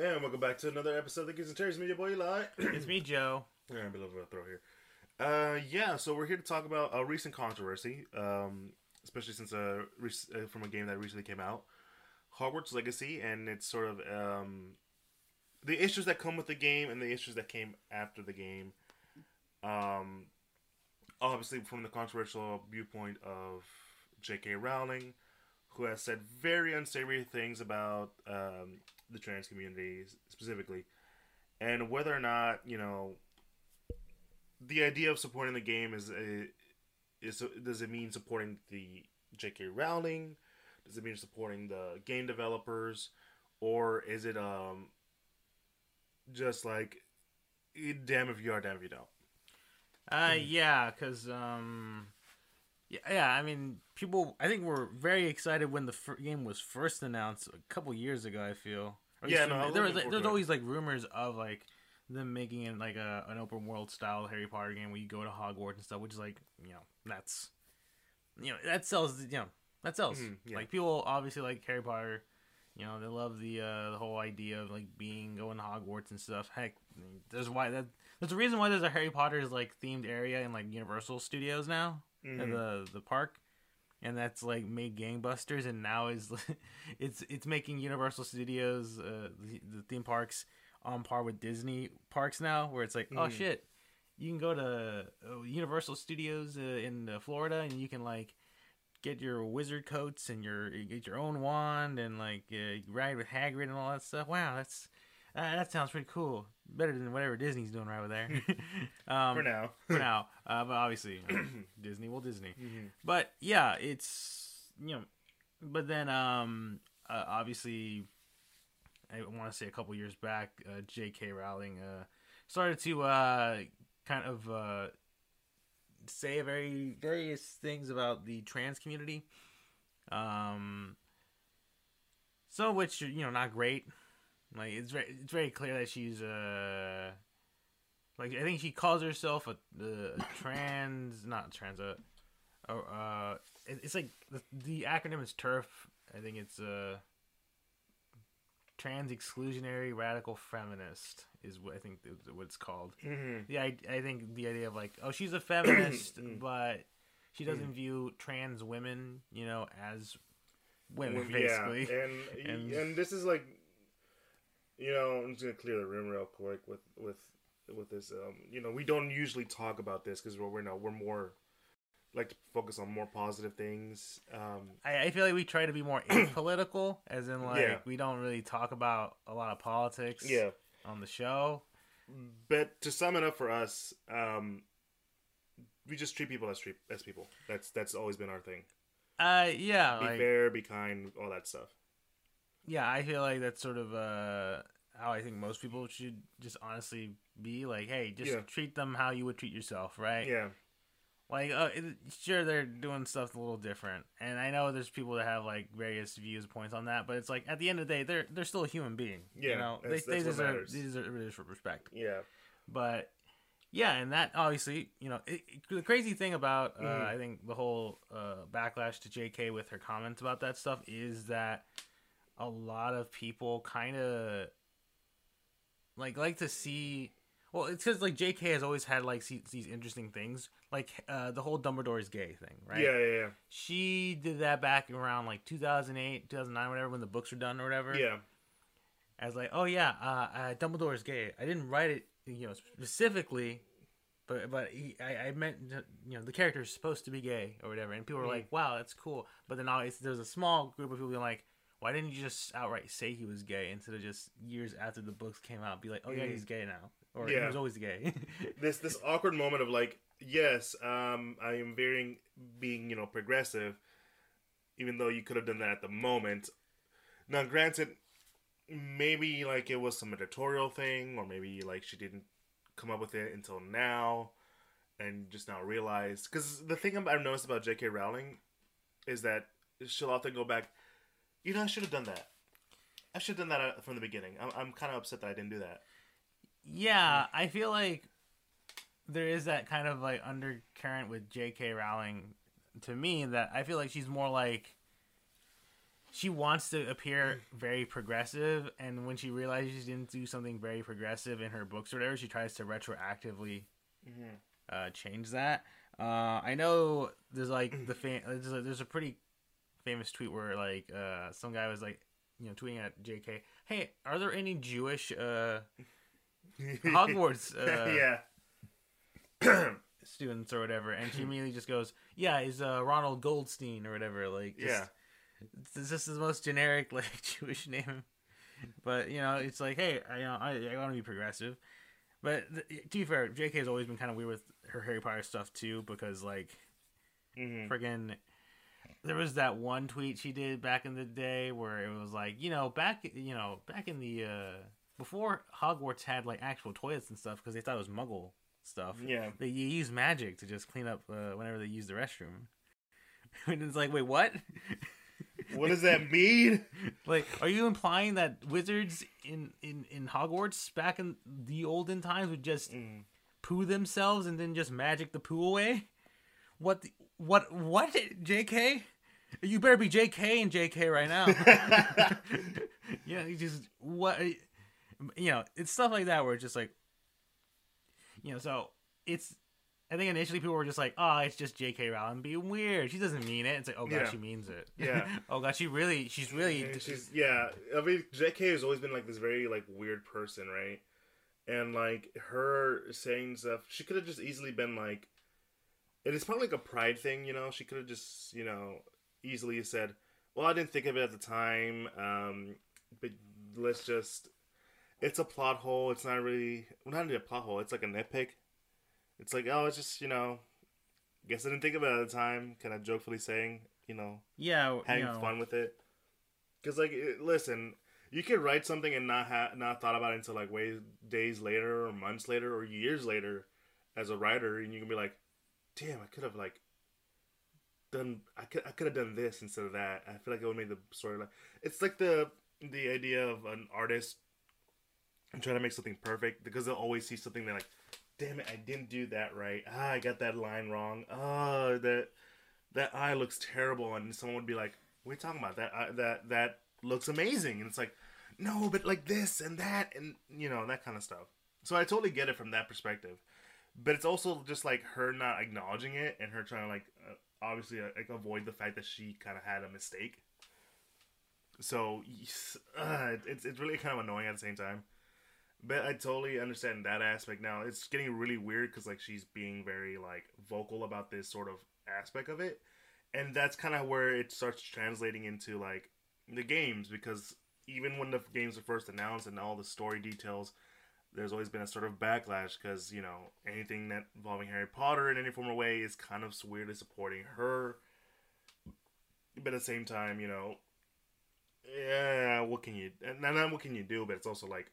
And welcome back to another episode of the Kids and Cherries Media Boy Eli. It's me, Joe. Yeah, a little bit of a throw here. Uh, yeah, so we're here to talk about a recent controversy, um, especially since uh, uh, from a game that recently came out, Hogwarts Legacy, and it's sort of um, the issues that come with the game and the issues that came after the game. Um, obviously, from the controversial viewpoint of J.K. Rowling, who has said very unsavory things about um, the trans community specifically, and whether or not you know the idea of supporting the game is a, is does it mean supporting the J.K. Rowling? Does it mean supporting the game developers, or is it um just like eh, damn if you are, damn if you don't? Uh, yeah, because um, yeah, yeah. I mean, people. I think were very excited when the game was first announced a couple years ago. I feel. Yeah, no, from- there was like, there's always like rumors of like them making it like a an open world style Harry Potter game where you go to Hogwarts and stuff, which is like you know that's you know that sells you know that sells. Mhm, yeah. Like people obviously like Harry Potter. You know they love the uh, the whole idea of like being going to Hogwarts and stuff. Heck, there's why that there's a reason why there's a Harry Potter's like themed area in like Universal Studios now Mhm. the the park, and that's like made gangbusters, and now is it's it's making Universal Studios uh, the, the theme parks on par with Disney parks now, where it's like oh Mhm. shit, you can go to uh, Universal Studios uh, in uh, Florida, and you can like get your wizard coats and your you get your own wand and like uh, ride with Hagrid and all that stuff. Wow, that's uh, that sounds pretty cool. Better than whatever Disney's doing right over there. um, For now. for now. Uh, but obviously, Disney will Disney. Mhm. But yeah, it's you know, but then um, uh, obviously, I want to say a couple years back, uh, J.K. Rowling uh, started to uh, kind of uh, say very various things about the trans community. Um, some of which you know not great. Like it's very it's very clear that she's uh like I think she calls herself a, a trans not trans uh, uh, it- it's like the, the acronym is TERF. I think it's uh trans exclusionary radical feminist is what I think what it's called. Mhm. Yeah, I, I think the idea of like, oh, she's a feminist, Mm. but she doesn't view trans women, you know, as women, Yeah, basically. and, And- and this is like, you know, I'm just gonna clear the room real quick with with with this. Um, you know, we don't usually talk about this because we're we're no, we're more like to focus on more positive things. Um, I, I feel like we try to be more apolitical, as in like Yeah. we don't really talk about a lot of politics yeah, on the show. but to sum it up for us, um, we just treat people as treat as people. That's that's always been our thing. Uh, yeah, Be like fair, be kind, all that stuff. Yeah, I feel like that's sort of uh how I think most people should just honestly be like, hey, just Yeah. treat them how you would treat yourself, right? Yeah, Like, uh, it, sure, they're doing stuff a little different, and I know there's people that have like various views points on that, but it's like at the end of the day, they're they're still a human being. Yeah, you know, they, that's- they that's what deserve they deserve they respect. yeah, But yeah, and that obviously, you know, it, it- the crazy thing about uh, Mhm. I think the whole uh, backlash to J.K. with her comments about that stuff is that a lot of people kind of like like to see. Well, it's because like J.K. has always had like see, these interesting things, like uh, the whole Dumbledore is gay thing, right? yeah, yeah, yeah. She did that back around like 2008, 2009, whatever, when the books were done or whatever yeah, as like, oh yeah, uh, uh, Dumbledore is gay. I didn't write it, you know, specifically, but but he, I, I meant you know the character is supposed to be gay or whatever, and people were Mhm. like, wow, that's cool. But then always there's a small group of people being like, why didn't you just outright say he was gay instead of just years after the books came out be like, oh yeah, Mhm. he's gay now, or he Yeah. was always gay. this this awkward moment of like, yes, um, I am very being you know progressive, even though you could have done that at the moment. Now, granted, maybe like it was some editorial thing, or maybe like she didn't come up with it until now, and just now realized. Because the thing I've noticed about J.K. Rowling is that she'll often go back. You know, I should have done that. I should have done that uh, from the beginning. I'm, I'm kind of upset that I didn't do that. Yeah, I feel like there is that kind of like undercurrent with J.K. Rowling to me that I feel like she's more like she wants to appear very progressive, and when she realizes she didn't do something very progressive in her books or whatever, she tries to retroactively Mhm. uh, change that. Uh, I know there's like the fan, there's, a, there's a pretty famous tweet where like uh, some guy was like, you know, tweeting at J.K. Hey, are there any Jewish uh, Hogwarts uh, yeah. students or whatever? And she immediately just goes, Yeah, is uh, Ronald Goldstein or whatever. Like, just, Yeah. this is the most generic like Jewish name. But you know, it's like, hey, I, you know, I, I want to be progressive. But th- to be fair, J.K. has always been kind of weird with her Harry Potter stuff too, because like Mhm. friggin' there was that one tweet she did back in the day where it was like you know back you know back in the uh before hogwarts had like actual toilets and stuff because they thought it was muggle stuff Yeah. they you use magic to just clean up uh, whenever they use the restroom and it's like wait what What does that mean? like are you implying that wizards in in in hogwarts back in the olden times would just Mm. poo themselves and then just magic the poo away? What? The, what? What? Jk? You better be Jk and Jk right now. yeah, you just what? You know, it's stuff like that where it's just like, you know, so it's. I think initially people were just like, "Oh, it's just J.K. Rowling being weird. She doesn't mean it." It's like, "Oh god, Yeah. she means it." Yeah. oh god, she really, she's really. And she's yeah. I mean, J.K. has always been like this very like weird person, right? And like her saying stuff, she could have just easily been like, and it's probably like a pride thing, you know. She could have just you know easily said, "Well, I didn't think of it at the time, um, but let's just." It's a plot hole. It's not really well, not really a plot hole. It's like a nitpick. It's like, oh, it's just you know, guess I didn't think of it at the time. Kind of jokefully saying, you know, yeah, you having know, fun with it. Because like, it- listen, you could write something and not ha- not thought about it until like way days later or months later or years later, as a writer, and you can be like, damn, I could have like done, I could I could have done this instead of that. I feel like it would make the story like it's like the the idea of an artist trying to make something perfect because they'll always see something they're like, damn it, I didn't do that right. Ah, I got that line wrong. Oh, that that eye looks terrible, and someone would be like, "What are you talking about? That eye, that that looks amazing." And it's like, no, but like this and that, and you know that kind of stuff. So I totally get it from that perspective, but it's also just like her not acknowledging it and her trying to like uh, obviously uh, like avoid the fact that she kind of had a mistake. So uh, it's it's really kind of annoying at the same time. But I totally understand that aspect now. It's getting really weird because like she's being very like vocal about this sort of aspect of it, and that's kind of where it starts translating into like the games because even when the games were first announced and all the story details, there's always been a sort of backlash because you know anything that involving Harry Potter in any form or way is kind of weirdly supporting her. But at the same time, you know, yeah, what can you and not what can you do? But it's also like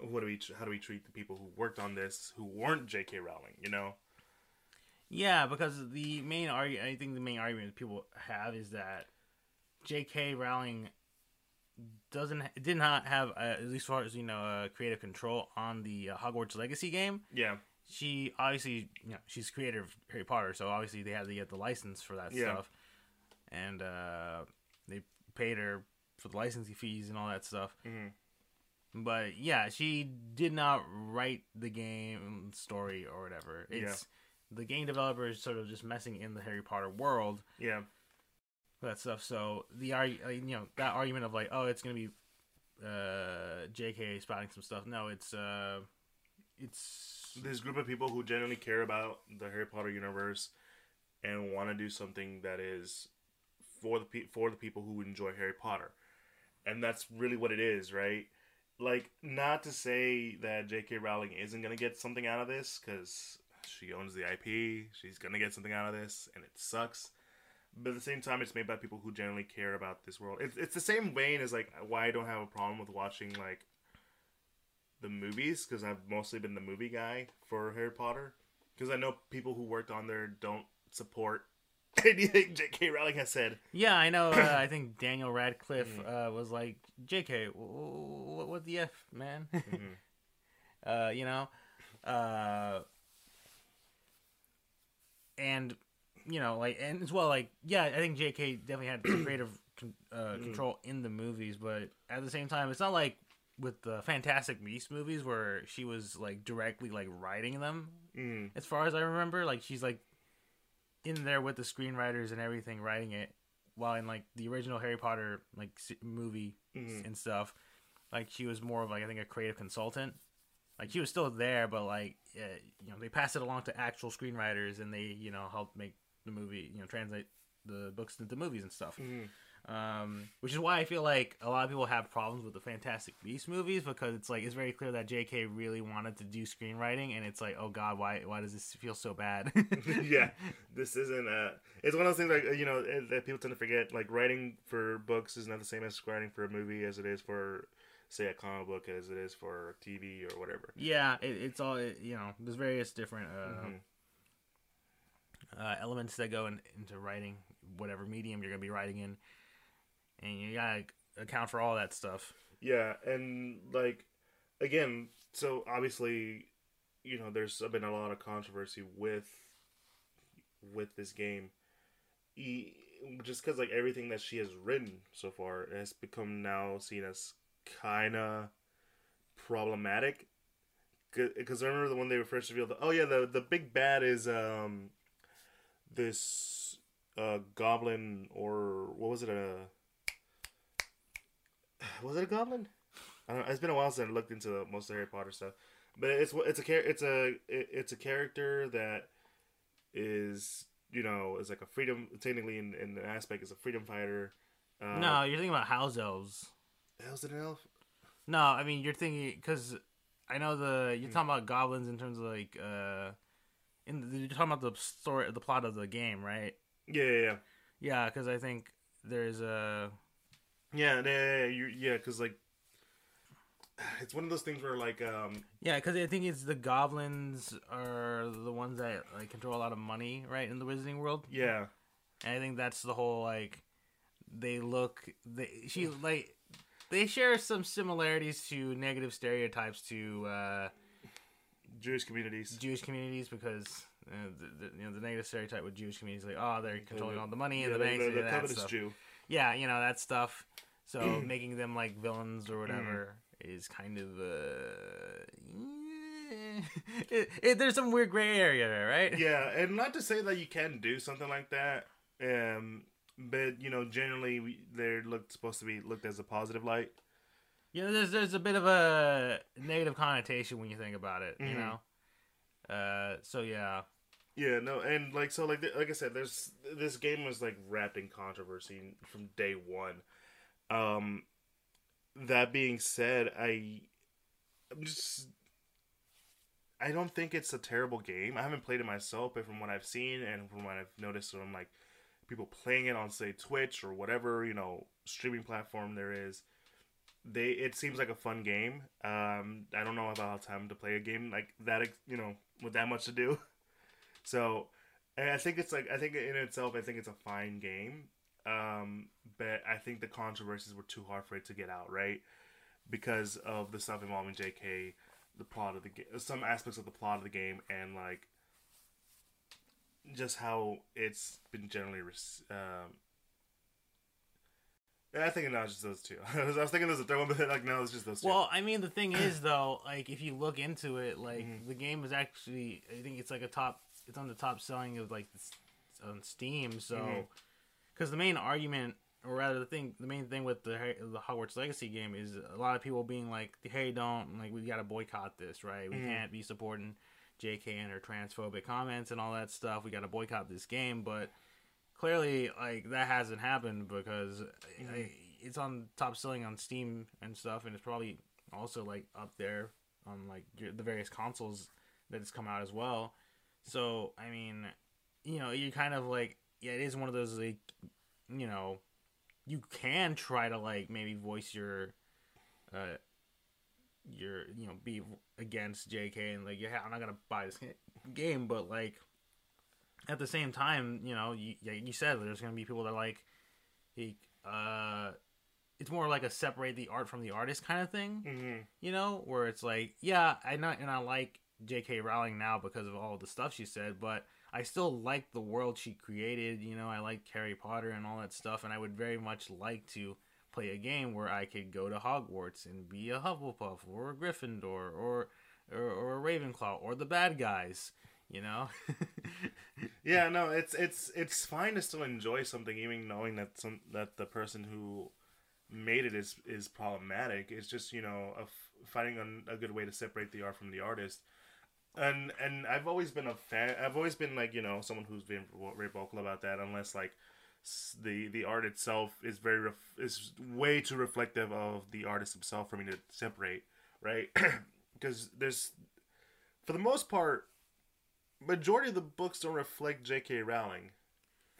what do we how do we treat the people who worked on this who weren't J.K. Rowling? You know, Yeah, because the main argument, I think the main argument people have is that J.K. Rowling doesn't did not have, uh, at least as far as you know, uh, creative control on the uh, Hogwarts Legacy game. yeah, She obviously, you know, she's creator of Harry Potter, so obviously they had to get the license for that Yeah. stuff, and uh, they paid her for the licensing fees and all that stuff. Mhm. But yeah, she did not write the game story or whatever. It's the game developer is sort of just messing in the Harry Potter world yeah, that stuff. So the uh, you know that argument of like, oh, it's gonna be uh, J.K. spouting some stuff. No, it's uh, it's this group of people who genuinely care about the Harry Potter universe and want to do something that is for the pe- for the people who enjoy Harry Potter, and that's really what it is, right? Like, not to say that J.K. Rowling isn't gonna get something out of this because she owns the IP, she's gonna get something out of this, and it sucks. But at the same time, it's made by people who generally care about this world. It's, it's the same vein as like why I don't have a problem with watching like the movies because I've mostly been the movie guy for Harry Potter because I know people who worked on there don't support anything J.K. Rowling has said. yeah. I know. Uh, I think Daniel Radcliffe Mm-hmm. uh, was like, J.K. What, what the f, man? Mm-hmm. uh, you know, uh, and you know, like and as well, like yeah, I think J.K. definitely had creative con- uh, control in the movies, but at the same time, it's not like with the Fantastic Beast movies where she was like directly like writing them. Mm. As far as I remember, like she's like in there with the screenwriters and everything writing it, while in like the original Harry Potter like movie Mhm. and stuff, like she was more of like I think a creative consultant. Like she was still there, but like uh, you know they passed it along to actual screenwriters and they you know helped make the movie you know translate the books into movies and stuff. Mhm. Um, which is why I feel like a lot of people have problems with the Fantastic Beast movies because it's like it's very clear that J.K. really wanted to do screenwriting, and it's like, oh God, why why does this feel so bad? yeah, this isn't. Uh, it's one of those things like you know that people tend to forget. Like writing for books is not the same as writing for a movie as it is for, say, a comic book as it is for TV or whatever. yeah, it, it's all it, you know. There's various different uh, Mhm. Uh, elements that go in, into writing whatever medium you're gonna be writing in, and you gotta account for all that stuff. Yeah, and like again, so obviously, you know, there's been a lot of controversy with with this game, e- just because like everything that she has written so far has become now seen as kind of problematic. Because remember the one they were first revealed, oh yeah, the the big bad is um this uh goblin or what was it a was it a goblin? I don't know. It's been a while since I looked into the, most of the Harry Potter stuff, but it's it's a it's a it- it's a character that is you know is like a freedom technically in, in an aspect is a freedom fighter. Uh, no, you're thinking about house elves. it an elf? No, I mean you're thinking because I know the Hmm. you're talking about goblins in terms of like uh, in the, you're talking about the story, the plot of the game, right? Yeah, yeah, yeah. Yeah, because I think there's a Yeah, yeah, yeah, yeah, yeah, because like it's one of those things where like um yeah, because I think it's the goblins are the ones that like control a lot of money, right, in the Wizarding world. yeah And I think that's the whole like they look they she like they share some similarities to negative stereotypes to uh, Jewish communities. Jewish communities because uh, the, the, you know the negative stereotype with Jewish communities like oh they're controlling the- all the money Yeah, and the, the, banks the, the that covetous stuff. Jew. yeah you know that stuff so making them like villains or whatever is kind of uh it, it, there's some weird gray area there right yeah, and not to say that you can do something like that, um, but you know, generally we, they're looked supposed to be looked as a positive light. You know there's there's a bit of a negative connotation when you think about it you Mhm. know uh so yeah Yeah, no, and like so, like like I said, there's this game was like wrapped in controversy from day one. Um, that being said, I, I'm just, I don't think it's a terrible game. I haven't played it myself, but from what I've seen and from what I've noticed from like people playing it on say Twitch or whatever you know streaming platform there is, they it seems like a fun game. Um, I don't know about how time to play a game like that. You know, with that much to do. So, I think it's like I think in itself, I think it's a fine game. Um, but I think the controversies were too hard for it to get out right because of the stuff involving J.K., the plot of the game, some aspects of the plot of the game, and like just how it's been generally. Rec- um, and I think no, it's just those two. I was, I was thinking there's a third one, but like no, it's just those two. Well, I mean, the thing is, though, like if you look into it, like Mhm. the game is actually, I think it's like a top, it's on the top selling of like on Steam. So, because the main argument, or rather, the thing, the main thing with the the Hogwarts Legacy game is a lot of people being like, "Hey, don't like we got to boycott this, right? We Mhm. can't be supporting JK and her transphobic comments and all that stuff. We got to boycott this game." But clearly, like that hasn't happened because Mm-hmm. I, it's on top selling on Steam and stuff, and it's probably also like up there on like your- the various consoles that it's come out as well. So I mean, you know, you kind of like yeah, it is one of those like you know, you can try to like maybe voice your uh your you know be against JK and like yeah, I'm not gonna buy this game, but like at the same time, you know, you you said there's gonna be people that like he uh it's more like a separate the art from the artist kind of thing Mhm. you know, where it's like, yeah, I know, and I like J.K. Rowling now because of all the stuff she said, but I still like the world she created. You know, I like Harry Potter and all that stuff, and I would very much like to play a game where I could go to Hogwarts and be a Hufflepuff or a Gryffindor or or, or a Ravenclaw or the bad guys. You know. yeah, no, it's it's it's fine to still enjoy something, even knowing that some that the person who made it is is problematic. It's just you know a, finding a, a good way to separate the art from the artist. And and I've always been a fan. I've always been like you know someone who's been very vocal about that. Unless like the the art itself is very ref- is way too reflective of the artist himself for me to separate, right? Because there's for the most part majority of the books don't reflect J.K. Rowling,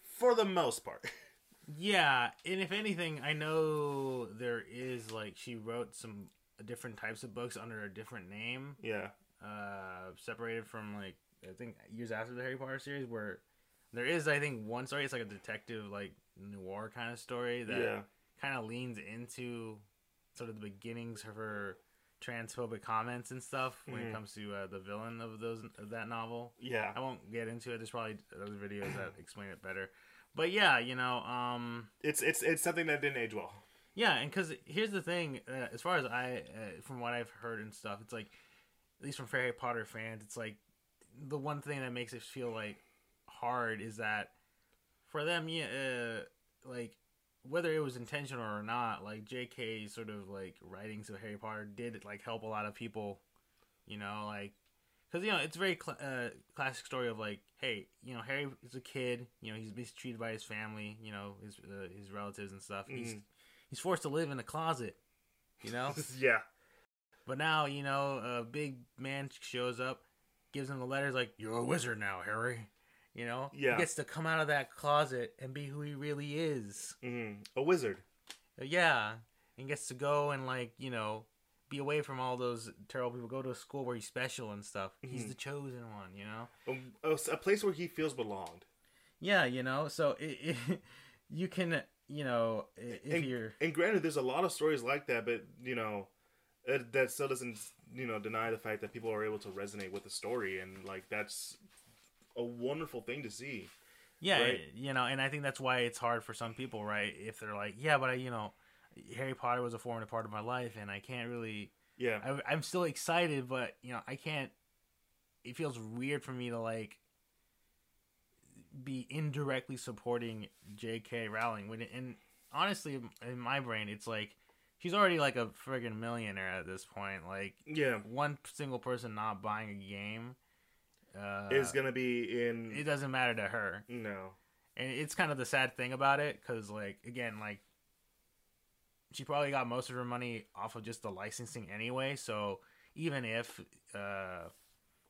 for the most part. yeah, and if anything, I know there is like she wrote some different types of books under a different name. Yeah. Uh, separated from like I think years after the Harry Potter series, where there is I think one story. It's like a detective like noir kind of story that yeah. kind of leans into sort of the beginnings of her transphobic comments and stuff when mm-hmm. it comes to uh, the villain of those of that novel. Yeah, I won't get into it. There's probably other videos that explain it better. But yeah, you know, um, it's it's it's something that didn't age well. Yeah, and because here's the thing, uh, as far as I, uh, from what I've heard and stuff, it's like, at least from Harry Potter fans, it's like the one thing that makes it feel like hard is that for them, yeah, uh, like whether it was intentional or not, like J.K. sort of like writings of Harry Potter did like help a lot of people, you know, like because you know it's a very cl- uh, classic story of like, hey, you know, Harry is a kid, you know, he's mistreated by his family, you know, his uh, his relatives and stuff. Mm. He's he's forced to live in a closet, you know. yeah. But now you know a big man shows up, gives him the letters like, "You're a wizard now, Harry." You know, yeah. he gets to come out of that closet and be who he really is. Mm-hmm. A wizard. Uh, yeah, and gets to go and like you know be away from all those terrible people. Go to a school where he's special and stuff. Mm-hmm. He's the chosen one. You know, a, a, place where he feels belonged. Yeah, you know, so it, it, you can you know if and, you're and granted, there's a lot of stories like that, but you know. It, that still doesn't, you know, deny the fact that people are able to resonate with the story, and like that's a wonderful thing to see. Yeah, right? you know, and I think that's why it's hard for some people, right? If they're like, yeah, but I, you know, Harry Potter was a formative part of my life, and I can't really. Yeah. I, I'm still excited, but you know, I can't. It feels weird for me to like be indirectly supporting J.K. Rowling when, and honestly, in my brain, it's like she's already like a friggin' millionaire at this point. Like, yeah, one single person not buying a game uh, is gonna be in. It doesn't matter to her. No, and it's kind of the sad thing about it because, like, again, like she probably got most of her money off of just the licensing anyway. So even if uh,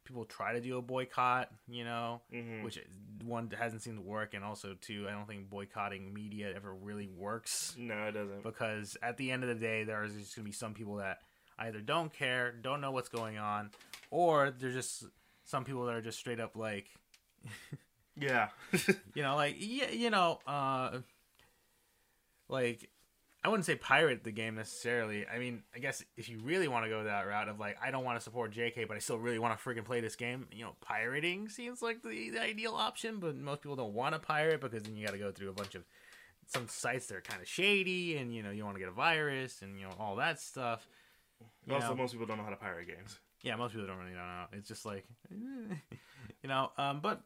people try to do a boycott, you know, mm-hmm. which one hasn't seemed to work, and also two, I don't think boycotting media ever really works. No, it doesn't. Because at the end of the day, there's just gonna be some people that either don't care, don't know what's going on, or they're just some people that are just straight up like yeah you know like yeah you know uh like I wouldn't say pirate the game necessarily. I mean, I guess if you really want to go that route of like, I don't want to support JK, but I still really want to freaking play this game, you know, pirating seems like the, the ideal option, but most people don't want to pirate because then you got to go through a bunch of some sites that are kind of shady and, you know, you want to get a virus and, you know, all that stuff. You also, know. most people don't know how to pirate games yeah, most people don't really know. It's just like, you know. Um, but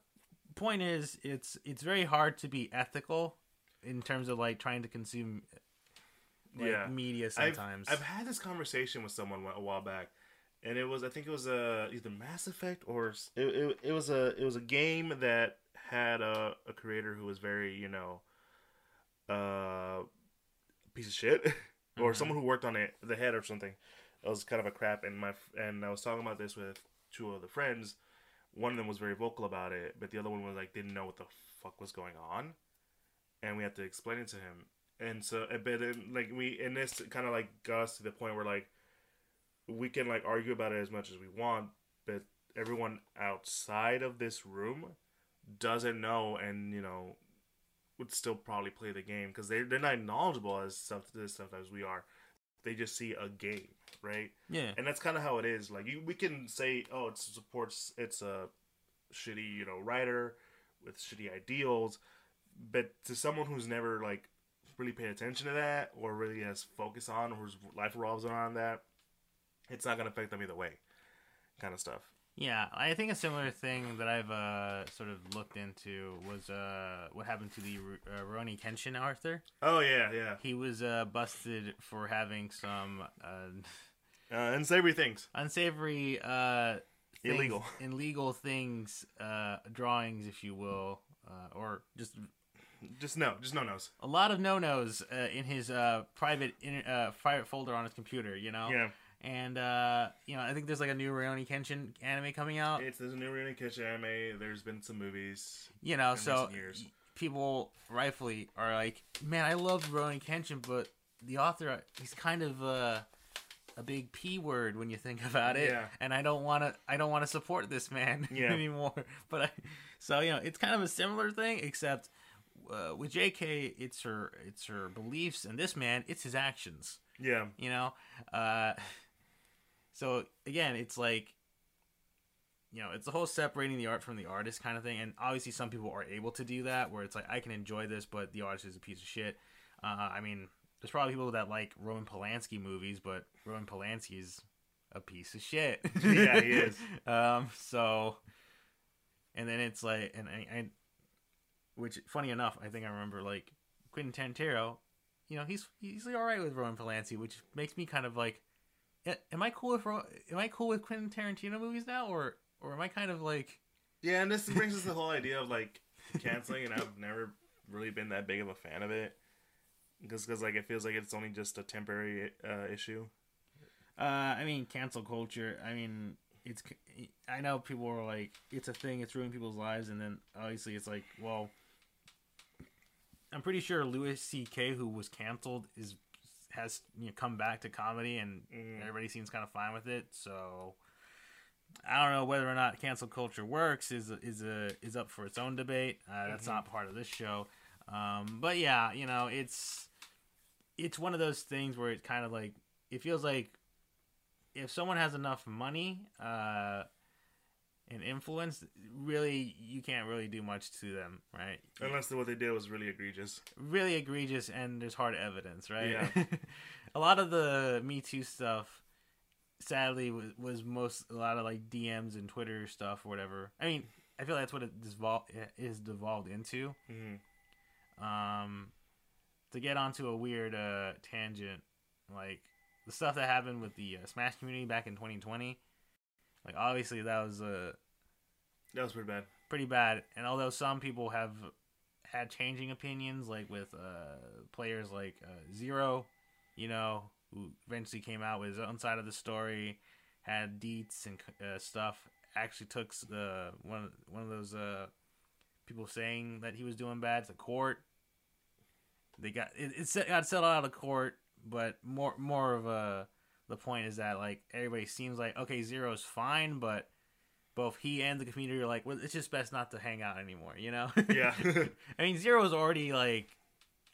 point is, it's it's very hard to be ethical in terms of like trying to consume like, yeah. media sometimes. I've, I've, had this conversation with someone a while back, and it was I think it was a either Mass Effect or it, it, it was a it was a game that had a, a creator who was very you know uh piece of shit or mm-hmm. someone who worked on it the head or something it was kind of a crap. And my and I was talking about this with two other friends. One of them was very vocal about it, but the other one was like didn't know what the fuck was going on, and we had to explain it to him. And so, but then, like we, and this kind of like got us to the point where like we can like argue about it as much as we want, but everyone outside of this room doesn't know, and you know would still probably play the game because they they're not knowledgeable as stuff this stuff as we are they just see a game, right? Yeah. And that's kind of how it is. Like you, we can say, oh, it supports, it's a shitty, you know, writer with shitty ideals. But to someone who's never like really paid attention to that or really has focus on or whose life revolves around that, it's not gonna affect them either way. Kind of stuff. Yeah, I think a similar thing that I've uh, sort of looked into was uh, what happened to the uh, Rurouni Kenshin Arthur. Oh yeah, yeah. He was uh, busted for having some uh, Uh, unsavory things. unsavory, uh, things- Illegal. illegal things, uh, drawings, if you will, uh, or just Just no, just no nos. a lot of no nos uh, in his uh, private in, uh, private folder on his computer. You know, Yeah. And uh, you know, I think there's like a new Rurouni Kenshin anime coming out. It's there's a new Rurouni Kenshin anime. There's been some movies. you know, so people rightfully are like, man, I love Rurouni Kenshin, but the author, he's kind of uh, a big p word when you think about it, Yeah. and I don't want to, I don't want to support this man Yeah. anymore. But I, so you know, it's kind of a similar thing, except uh, with J.K., it's her, it's her beliefs, and this man, it's his actions. Yeah. You know, uh, so again, it's like. You know, it's the whole separating the art from the artist kind of thing, and obviously some people are able to do that, where it's like I can enjoy this, but the artist is a piece of shit. Uh, I mean, there's probably people that like Roman Polanski movies, but Roman Polanski is a piece of shit. Yeah, he is. um, so, and then it's like, and I, I, which funny enough, I think I remember like Quentin Tarantino. You know, he's he's all right with Roman Polanski, which makes me kind of like, "Eh, am I cool with am I cool with Quentin Tarantino movies now, or or am I kind of like, Yeah, and this brings us the whole idea of like canceling, and I've never really been that big of a fan of it, because because like it feels like it's only just a temporary uh, issue. Uh, I mean, cancel culture. I mean, it's. I know people are like, it's a thing. It's ruining people's lives, and then obviously it's like, well, I'm pretty sure Louis C.K., who was canceled, is has you know come back to comedy, and Mhm. everybody seems kind of fine with it. So I don't know whether or not cancel culture works. is is a is up for its own debate. Uh, that's Mhm. not part of this show. Um, but yeah, you know, it's it's one of those things where it's kind of like it feels like if someone has enough money uh, and influence, really you can't really do much to them, right? Unless what they did was really egregious. Really egregious, and there's hard evidence, right? Yeah. a lot of the Me Too stuff, sadly, was, was most a lot of like DMs and Twitter stuff or whatever. I mean, I feel like that's what it devol- is devolved into. hmm Um, to get onto a weird uh, tangent, like the stuff that happened with the uh, Smash community back in 2020, like obviously that was a That was pretty bad. pretty bad. And although some people have had changing opinions, like with uh, players like uh, Zero, you know, who eventually came out with his own side of the story, had deets and uh, stuff. Actually took the one one of those uh, people saying that he was doing bad to court. They got it, it got settled out of court, but more more of a the point is that like everybody seems like okay, Zero's fine, but both he and the community are like, well, it's just best not to hang out anymore, you know? Yeah. I mean, Zero's already like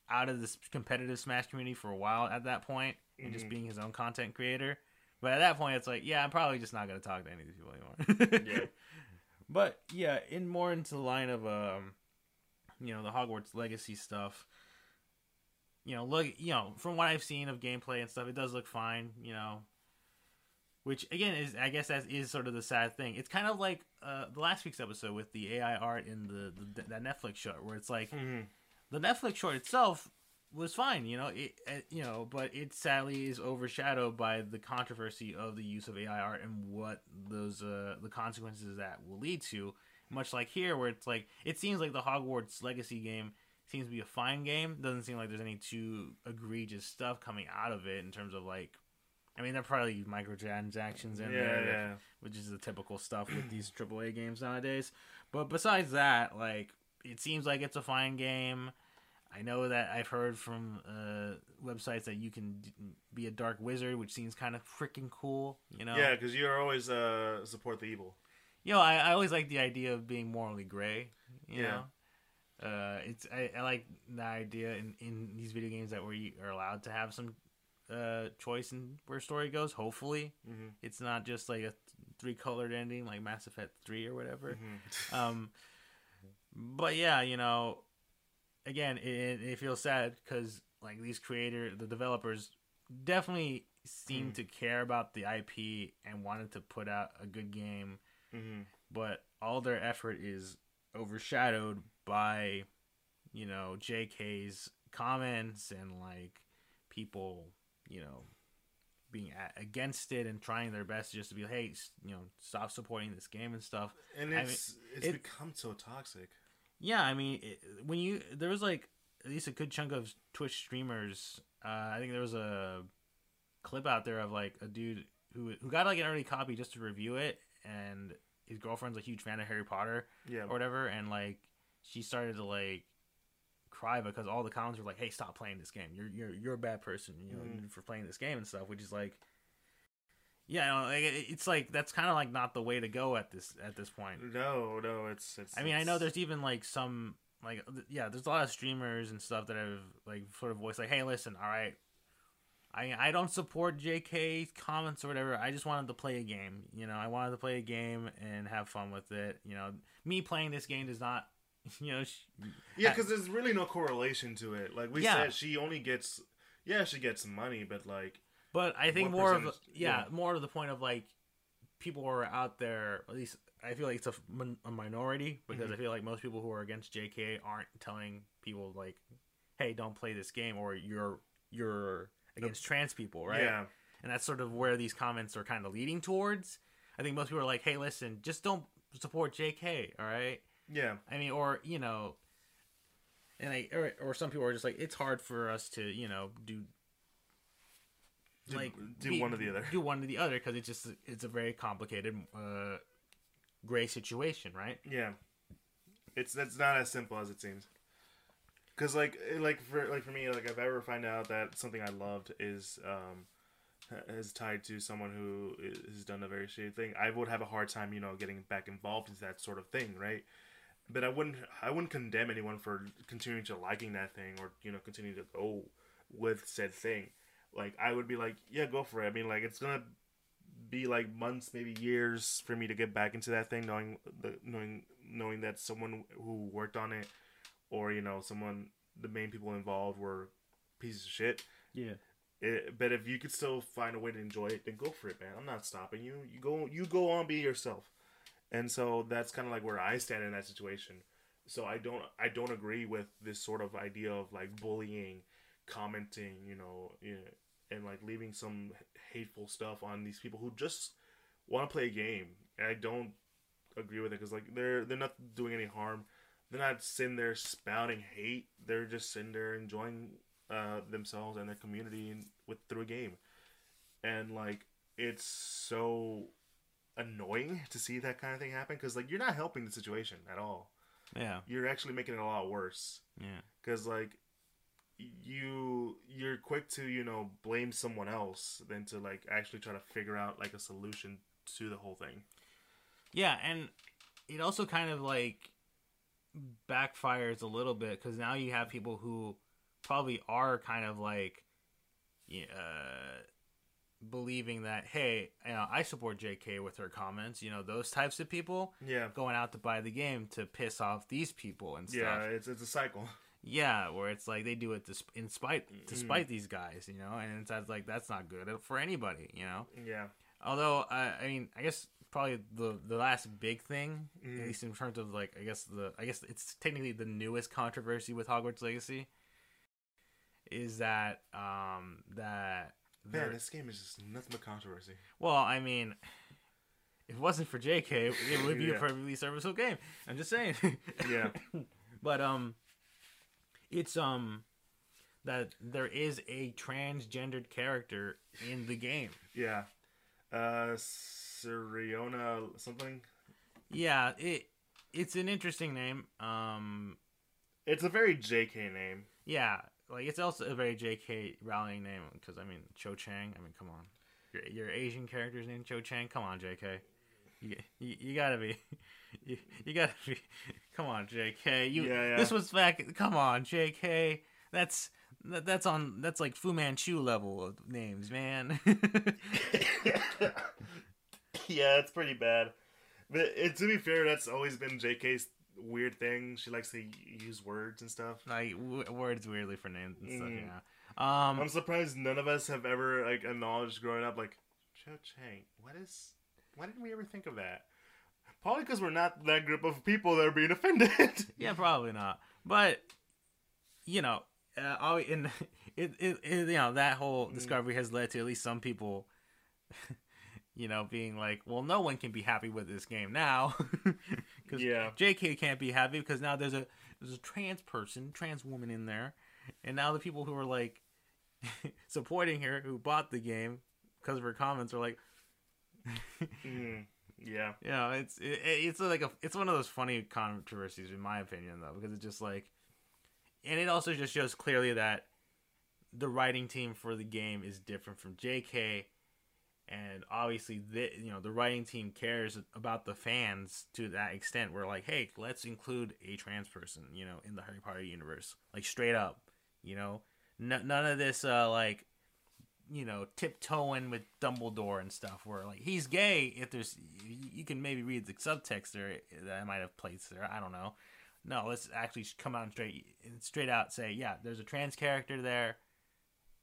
out of this competitive Smash community for a while at that point, and just Mhm. being his own content creator. But at that point, it's like, yeah, I'm probably just not gonna talk to any of these people anymore. Yeah. But yeah, in more into the line of um, you know, the Hogwarts Legacy stuff. You know, look, you know, from what I've seen of gameplay and stuff, it does look fine. You know, which again is, I guess, that is sort of the sad thing. It's kind of like uh, the last week's episode with the AI art in the, the that Netflix short, where it's like hmm the Netflix short itself was fine, you know, it, uh, you know, but it sadly is overshadowed by the controversy of the use of AI art and what those uh, the consequences that will lead to. Much like here, where it's like it seems like the Hogwarts Legacy game seems to be a fine game. Doesn't seem like there's any too egregious stuff coming out of it in terms of like. I mean, there are probably microtransactions in Yeah, there, yeah. which is the typical stuff with these AAA games nowadays. But besides that, like it seems like it's a fine game. I know that I've heard from uh, websites that you can d- be a dark wizard, which seems kind of freaking cool. You know, Yeah, because you're always uh support the evil. you know, I, I always like the idea of being morally gray. You Yeah. know, uh, it's I, I like the idea in, in these video games that we are allowed to have some uh, choice in where story goes. Hopefully, hmm it's not just like a three colored ending like Mass Effect three or whatever. Mhm. Um, but yeah, you know, again, it, it feels sad because like these creator, the developers, definitely seem Mm. to care about the IP and wanted to put out a good game, Mhm. but all their effort is overshadowed by, you know, JK's comments and like people, you know, being against it and trying their best just to be, hey, you know, stop supporting this game and stuff. And I mean, it's it's it- become so toxic. Yeah, I mean, it, when you there was like at least a good chunk of Twitch streamers. Uh, I think there was a clip out there of like a dude who who got like an early copy just to review it, and his girlfriend's a huge fan of Harry Potter Yeah. or whatever, and like she started to like cry because all the comments were like, "Hey, stop playing this game. You're you're you're a bad person, you know, Mhm. for playing this game and stuff." Which is like. Yeah, you know, like, it's like that's kind of like not the way to go at this at this point. No, no, it's it's. I mean, I know there's even like some like yeah, there's a lot of streamers and stuff that have like sort of voiced like, hey, listen, all right, I I don't support JK comments or whatever. I just wanted to play a game. You know, I wanted to play a game and have fun with it. You know, me playing this game does not, you know, sh- Yeah, because there's really no correlation to it. Like we Yeah. said, she only gets. Yeah, she gets money, but like. But I think more of yeah, yeah. more to the point of like people who are out there. At least I feel like it's a, a minority because Mhm. I feel like most people who are against JK aren't telling people like, "Hey, don't play this game," or "You're you're against trans people," right? Yeah. And that's sort of where these comments are kind of leading towards. I think most people are like, "Hey, listen, just don't support JK." All right. Yeah. I mean, or you know, and I or, or some people are just like, it's hard for us to you know do Do, like do be- one or the other. do one or the other because it's just it's a very complicated uh gray situation right Yeah, it's it's not as simple as it seems. Cause like like for like for me like if I ever find out that something I loved is um is tied to someone who has done a very shitty thing, I would have a hard time you know getting back involved in that sort of thing, right? But I wouldn't I wouldn't condemn anyone for continuing to liking that thing or you know continuing to go with said thing. Like I would be like, yeah, go for it. I mean, like it's gonna be like months, maybe years for me to get back into that thing, knowing the knowing knowing that someone who worked on it, or you know, someone the main people involved were pieces of shit. yeah It, but if you could still find a way to enjoy it, then go for it, man. I'm not stopping you. You go, you go on, be yourself. And so that's kind of like where I stand in that situation. So I don't, I don't agree with this sort of idea of like bullying, commenting, you know, and like leaving some hateful stuff on these people who just want to play a game. And I don't agree with it because like they're they're not doing any harm. They're not sitting there spouting hate. They're just sitting there enjoying uh, themselves and their community with through a game. And like it's so annoying to see that kind of thing happen because like you're not helping the situation at all. yeah You're actually making it a lot worse yeah because like you you're quick to you know blame someone else than to like actually try to figure out like a solution to the whole thing. yeah and it also kind of like backfires a little bit because now you have people who probably are kind of like yeah, uh believing that hey you know, i support jk with her comments you know those types of people Yeah. going out to buy the game to piss off these people and stuff Yeah, it's it's a cycle. Yeah, where it's like they do it in spite to Mhm. spite these guys, you know, and it's it's like that's not good for anybody, you know. Yeah. Although I, I mean, I guess probably the the last big thing, Mhm. at least in terms of like, I guess the I guess it's technically the newest controversy with Hogwarts Legacy, is that um that Man, this game is just nothing but controversy. well, I mean. If it wasn't for JK, it would be a perfectly serviceable game. I'm just saying. Yeah. but um it's um that there is a transgendered character in the game Yeah. Uh, Siriona something. yeah it it's an interesting name um It's a very JK name. yeah like it's also a very jk Rowling name because i mean cho chang i mean come on. Your, your asian character's named cho chang? Come on jk you, you, you gotta be you, you gotta be come on jk you Yeah, yeah. this was back come on jk that's that, that's on that's like fu manchu level of names man. Yeah, it's pretty bad. But it, to be fair, that's always been JK's weird thing. She likes to use words and stuff. Like w- words weirdly for names and stuff. Mm. Yeah. Um. I'm surprised none of us have ever like acknowledged growing up like Cho Chang. What is? Why didn't we ever think of that? Probably because we're not that group of people that are being offended. Yeah, probably not. But you know, uh, all in it, it, it, you know, that whole Mm. discovery has led to at least some people, you know, being like, well, no one can be happy with this game now, because Yeah. J.K. can't be happy because now there's a there's a trans person, trans woman in there, and now the people who are like supporting her who bought the game because of her comments are like, Mm, yeah. you know, it's it, it's like a it's one of those funny controversies in my opinion though because it's just like, and it also just shows clearly that the writing team for the game is different from J.K. And obviously, the you know the writing team cares about the fans to that extent. Where like, hey, let's include a trans person, you know, in the Harry Potter universe, like straight up, you know, N- none of this uh like you know, tiptoeing with Dumbledore and stuff. Where like he's gay. If there's, you can maybe read the subtext there that I might have placed there. I don't know. No, let's actually come out and straight, straight out say, yeah, there's a trans character there,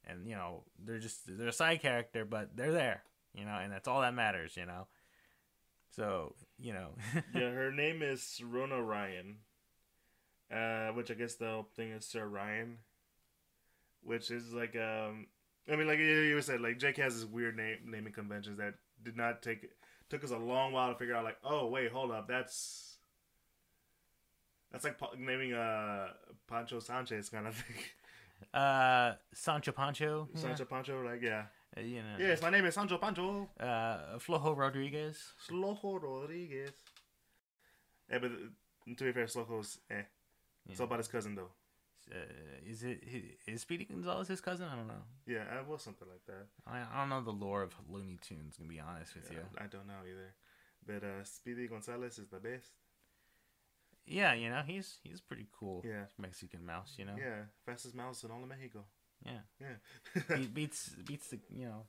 and you know, they're just they're a side character, but they're there, you know, and that's all that matters, you know. So you know, yeah, her name is Rona Ryan, uh, which I guess the thing is Sir Ryan, which is like um, I mean, like you said, like J.K. has this weird name naming conventions that did not take took us a long while to figure out. Like, oh wait, hold up, that's that's like naming uh Pancho Sanchez kind of thing. uh, Sancho Pancho, yeah, Sancho Pancho, like yeah, you know, yes, my name is Sancho Pancho. uh, Flojo Rodriguez. Flojo Rodriguez. Yeah, but uh, to be fair, Slojo's eh. It's all about his cousin though. Uh, is it is Speedy Gonzalez his cousin? I don't know. Yeah, uh, was something like that. I, I don't know the lore of Looney Tunes. Gonna be honest with Yeah, you. I don't know either. But uh, Speedy Gonzalez is the best. Yeah, you know he's he's pretty cool. Yeah. Mexican mouse. You know. Yeah, fastest mouse in all of Mexico. Yeah. Yeah. He beats beats the you know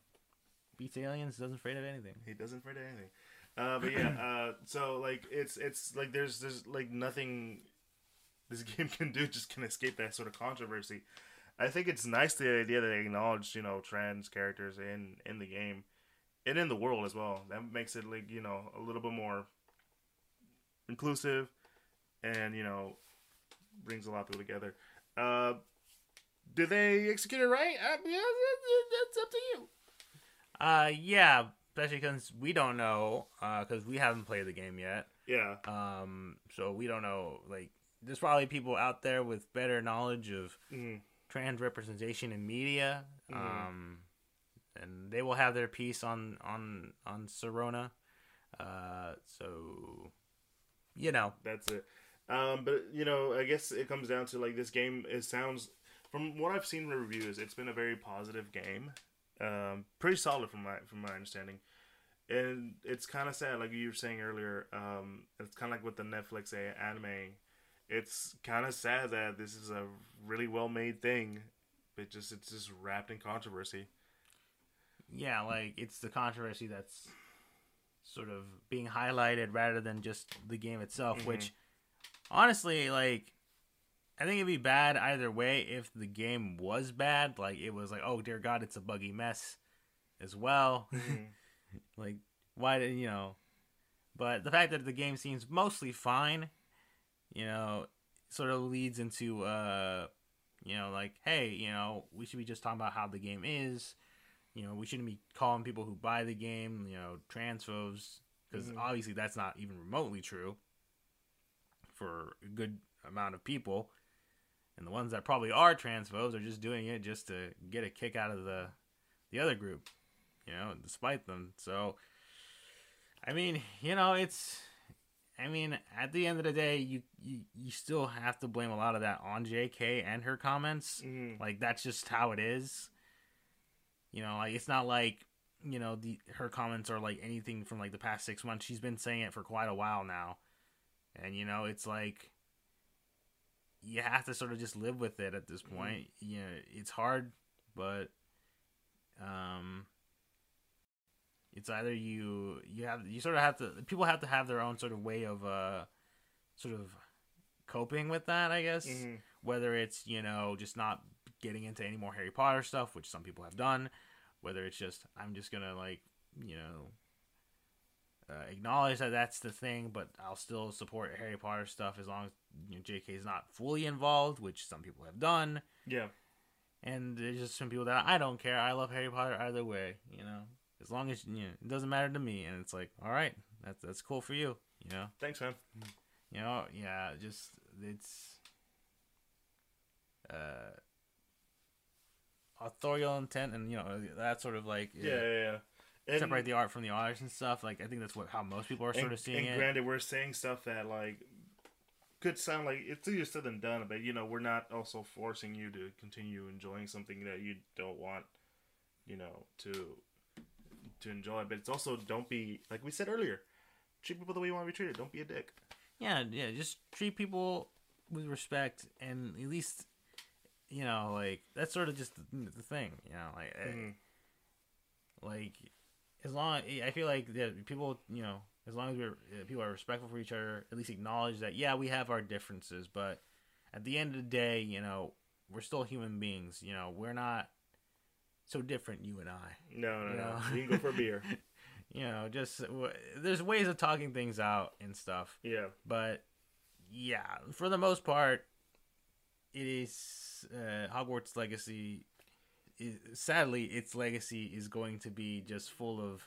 beats aliens. Doesn't afraid of anything. he doesn't afraid of anything. Uh, but yeah, uh, so like it's it's like there's there's like nothing this game can do just can escape that sort of controversy. I think it's nice the idea that they acknowledge you know trans characters in in the game and in the world as well. That makes it like you know a little bit more inclusive and you know brings a lot of people together. Uh, did they execute it right? Uh, yeah, that's up to you. Uh, yeah, especially because we don't know, uh, because we haven't played the game yet. Yeah. Um, so we don't know. Like, there's probably people out there with better knowledge of Mhm. trans representation in media. Mhm. Um, and they will have their piece on on on Sirona. Uh, so you know, That's it. Um, but you know, I guess it comes down to like this game. It sounds, from what I've seen in the reviews, it's been a very positive game. Um, pretty solid from my from my understanding, and it's kind of sad, like you were saying earlier. Um, it's kind of like with the Netflix anime. It's kind of sad that this is a really well made thing, but just it's just wrapped in controversy. yeah, like it's the controversy that's sort of being highlighted rather than just the game itself. Mhm. Which, honestly, like, I think it'd be bad either way if the game was bad. Like, it was like, oh dear God, it's a buggy mess, as well. Mhm. like, why did you know? But the fact that the game seems mostly fine, you know, sort of leads into uh, you know, like, hey, you know, we should be just talking about how the game is. You know, we shouldn't be calling people who buy the game, you know, transphobes, because Mhm. obviously that's not even remotely true for a good amount of people. And the ones that probably are transphobes are just doing it just to get a kick out of the the other group, you know, despite them. So, I mean, you know, it's. I mean, at the end of the day, you, you you still have to blame a lot of that on J.K. and her comments. Mhm. Like that's just how it is. You know, like it's not like you know the her comments are like anything from like the past six months. She's been saying it for quite a while now, and you know it's like you have to sort of just live with it at this Mhm. point. You know, it's hard, but um, it's either you you have you sort of have to people have to have their own sort of way of uh sort of coping with that i guess Mhm. whether it's you know just not getting into any more harry potter stuff which some people have done whether it's just i'm just gonna like you know uh, acknowledge that that's the thing but i'll still support harry potter stuff as long as you know, jk is not fully involved which some people have done Yeah. and there's just some people that I don't care. I love Harry Potter either way, you know. As long as you know, it doesn't matter to me, and it's like, all right, that's that's cool for you, you know. Thanks, man. You know, yeah, just it's uh authorial intent, and you know that sort of like Yeah, yeah, yeah. And, separate the art from the artist and stuff. Like I think that's what how most people are sort and, of seeing and it. granted, we're saying stuff that like could sound like it's easier said than done, but you know, we're not also forcing you to continue enjoying something that you don't want, you know, to to enjoy. But it's also don't be like we said earlier, treat people the way you want to be treated. Don't be a dick. yeah, yeah, just treat people with respect, and at least you know, like that's sort of just the, the thing, you know, like. eh, Mhm. like as long I feel like that people you know as long as we're uh, people are respectful for each other at least acknowledge that yeah we have our differences but at the end of the day you know we're still human beings you know we're not so different you and I No, no, You no. know? You can go for a beer. you know just w- there's ways of talking things out and stuff Yeah. but yeah for the most part it is uh, Hogwarts Legacy is, sadly its legacy is going to be just full of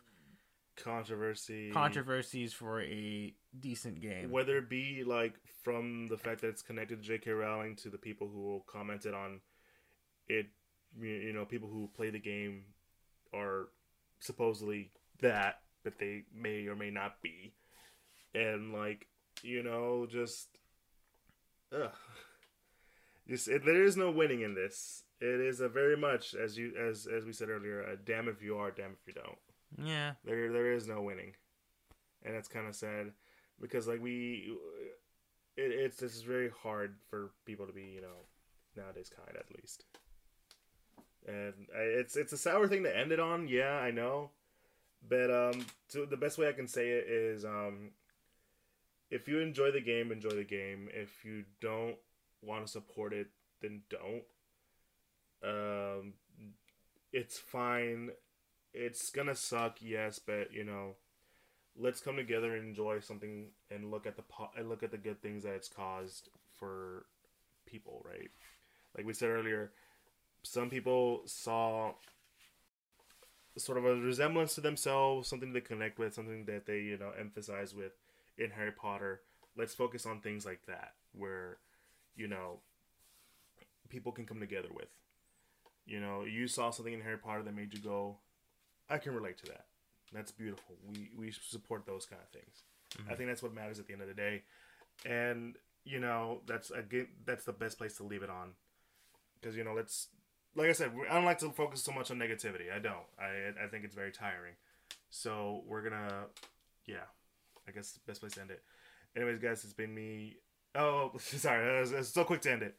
Controversy. controversies for a decent game. Whether it be like from the fact that it's connected to J.K. Rowling to the people who commented on it, you know, people who play the game are supposedly that, but they may or may not be, and like you know, just ugh. Just, it, there is no winning in this. It is a very much as you as as we said earlier, a damn if you are, damn if you don't. Yeah, There, there is no winning, and that's kind of sad because like we, it, it's this is very hard for people to be you know nowadays kind at least, and it's it's a sour thing to end it on. Yeah, I know, but um, the best way I can say it is um, if you enjoy the game, enjoy the game. If you don't want to support it, then don't. Um, it's fine it's gonna suck, yes, but you know, let's come together and enjoy something and look at the po- look at the good things that it's caused for people, right? Like we said earlier, some people saw sort of a resemblance to themselves, something to connect with, something that they you know emphasize with in Harry Potter. Let's focus on things like that, where you know people can come together with. You know, you saw something in Harry Potter that made you go, I can relate to that. That's beautiful. We we support those kind of things. I think that's what matters at the end of the day. And you know, that's again that's the best place to leave it on. Cuz you know, let's like I said, I don't like to focus so much on negativity. I don't. I I think it's very tiring. So, we're going to yeah. I guess the best place to end it. Anyways, guys, it's been me. Oh, sorry. It was, it was so quick to end it.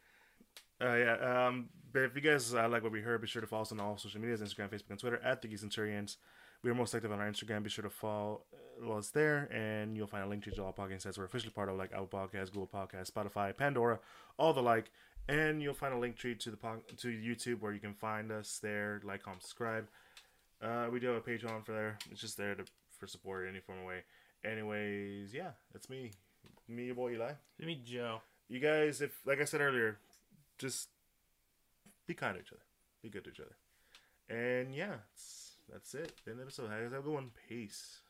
Uh, yeah. Um, but if you guys uh, like what we heard, be sure to follow us on all social medias: Instagram, Facebook, and Twitter at the Centurions. We are most active on our Instagram. Be sure to follow uh, us there, and you'll find a link to all podcast sites we're officially part of, like Apple Podcasts, Google Podcasts, Spotify, Pandora, all the like. And you'll find a link tree to the to YouTube where you can find us there, like, comment, subscribe. Uh, we do have a Patreon for there. It's just there to for support in any form of way. Anyways, yeah, that's me, me, your boy Eli. me Joe. You guys, if like I said earlier, just be kind to each other, be good to each other, and yeah, that's it. The end of the episode. Have a good one. Peace.